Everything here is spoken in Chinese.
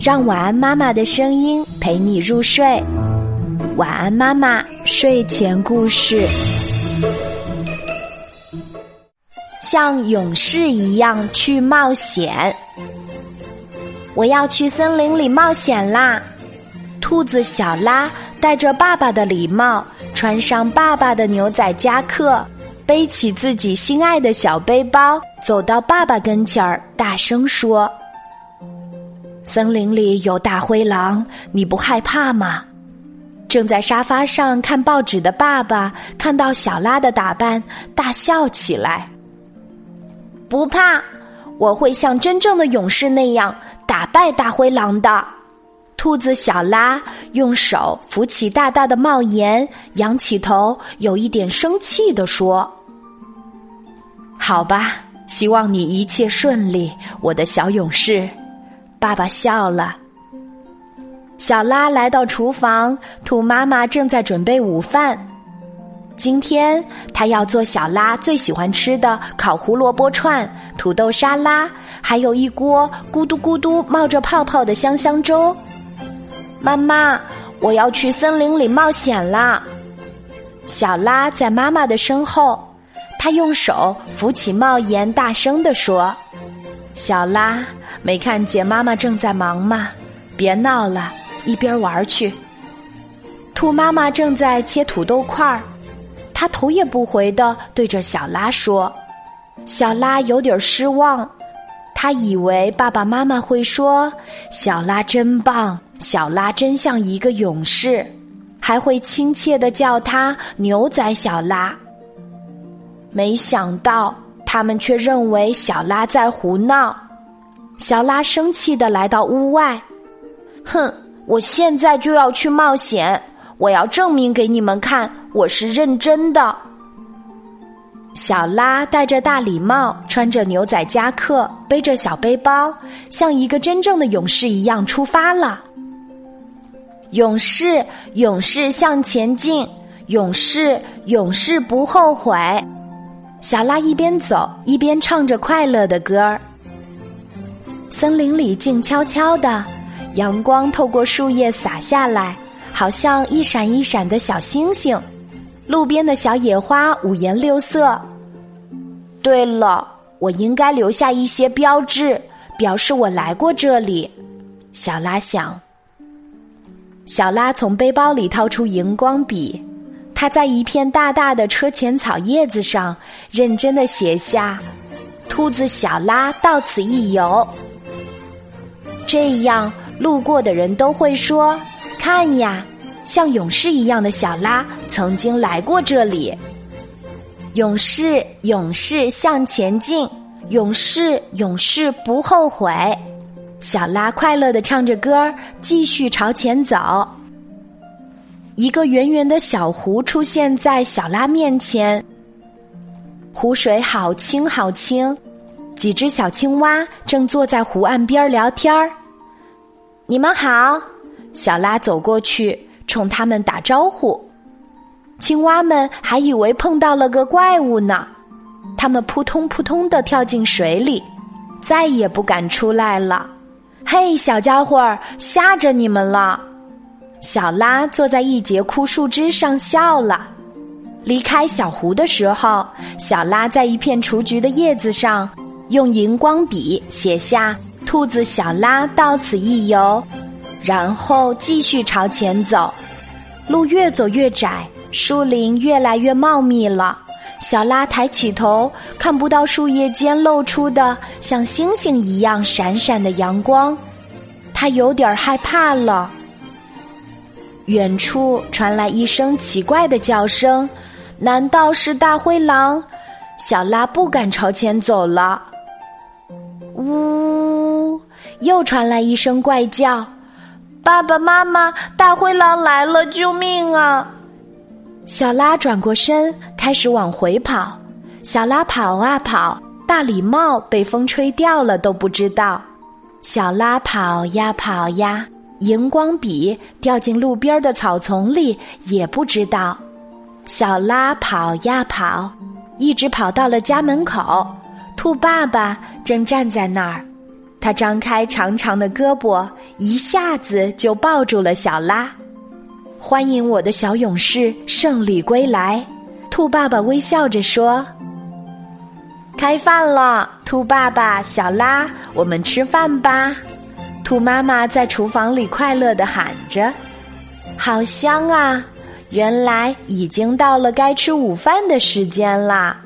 让晚安妈妈的声音陪你入睡。晚安妈妈睡前故事，像勇士一样去冒险。我要去森林里冒险啦！兔子小拉戴着爸爸的礼帽，穿上爸爸的牛仔夹克，背起自己心爱的小背包，走到爸爸跟前儿，大声说。森林里有大灰狼，你不害怕吗？正在沙发上看报纸的爸爸看到小拉的打扮，大笑起来。不怕，我会像真正的勇士那样打败大灰狼的。兔子小拉用手扶起大大的帽檐，仰起头，有一点生气地说：“好吧，希望你一切顺利，我的小勇士。”爸爸笑了。小拉来到厨房，兔妈妈正在准备午饭。今天她要做小拉最喜欢吃的烤胡萝卜串、土豆沙拉，还有一锅咕嘟咕嘟冒着泡泡的香香粥。妈妈，我要去森林里冒险啦！小拉在妈妈的身后，她用手扶起帽檐，大声地说：“小拉。”没看见妈妈正在忙吗？别闹了，一边玩去。兔妈妈正在切土豆块儿，她头也不回的对着小拉说：“小拉有点失望，他以为爸爸妈妈会说小拉真棒，小拉真像一个勇士，还会亲切的叫他牛仔小拉。没想到他们却认为小拉在胡闹。”小拉生气的来到屋外，哼！我现在就要去冒险，我要证明给你们看，我是认真的。小拉戴着大礼帽，穿着牛仔夹克，背着小背包，像一个真正的勇士一样出发了。勇士，勇士向前进，勇士，勇士不后悔。小拉一边走一边唱着快乐的歌儿。森林里静悄悄的，阳光透过树叶洒下来，好像一闪一闪的小星星。路边的小野花五颜六色。对了，我应该留下一些标志，表示我来过这里。小拉想。小拉从背包里掏出荧光笔，他在一片大大的车前草叶子上认真的写下：“兔子小拉到此一游。”这样，路过的人都会说：“看呀，像勇士一样的小拉曾经来过这里。”勇士，勇士向前进，勇士，勇士不后悔。小拉快乐的唱着歌儿，继续朝前走。一个圆圆的小湖出现在小拉面前，湖水好清好清。几只小青蛙正坐在湖岸边聊天儿。你们好，小拉走过去冲他们打招呼。青蛙们还以为碰到了个怪物呢，他们扑通扑通的跳进水里，再也不敢出来了。嘿，小家伙儿，吓着你们了！小拉坐在一节枯树枝上笑了。离开小湖的时候，小拉在一片雏菊的叶子上。用荧光笔写下“兔子小拉到此一游”，然后继续朝前走。路越走越窄，树林越来越茂密了。小拉抬起头，看不到树叶间露出的像星星一样闪闪的阳光，他有点害怕了。远处传来一声奇怪的叫声，难道是大灰狼？小拉不敢朝前走了。呜！又传来一声怪叫：“爸爸妈妈，大灰狼来了！救命啊！”小拉转过身，开始往回跑。小拉跑啊跑，大礼帽被风吹掉了都不知道。小拉跑呀跑呀，荧光笔掉进路边的草丛里也不知道。小拉跑呀跑，一直跑到了家门口。兔爸爸正站在那儿，他张开长长的胳膊，一下子就抱住了小拉。欢迎我的小勇士胜利归来！兔爸爸微笑着说：“开饭了，兔爸爸、小拉，我们吃饭吧。”兔妈妈在厨房里快乐的喊着：“好香啊！原来已经到了该吃午饭的时间啦。”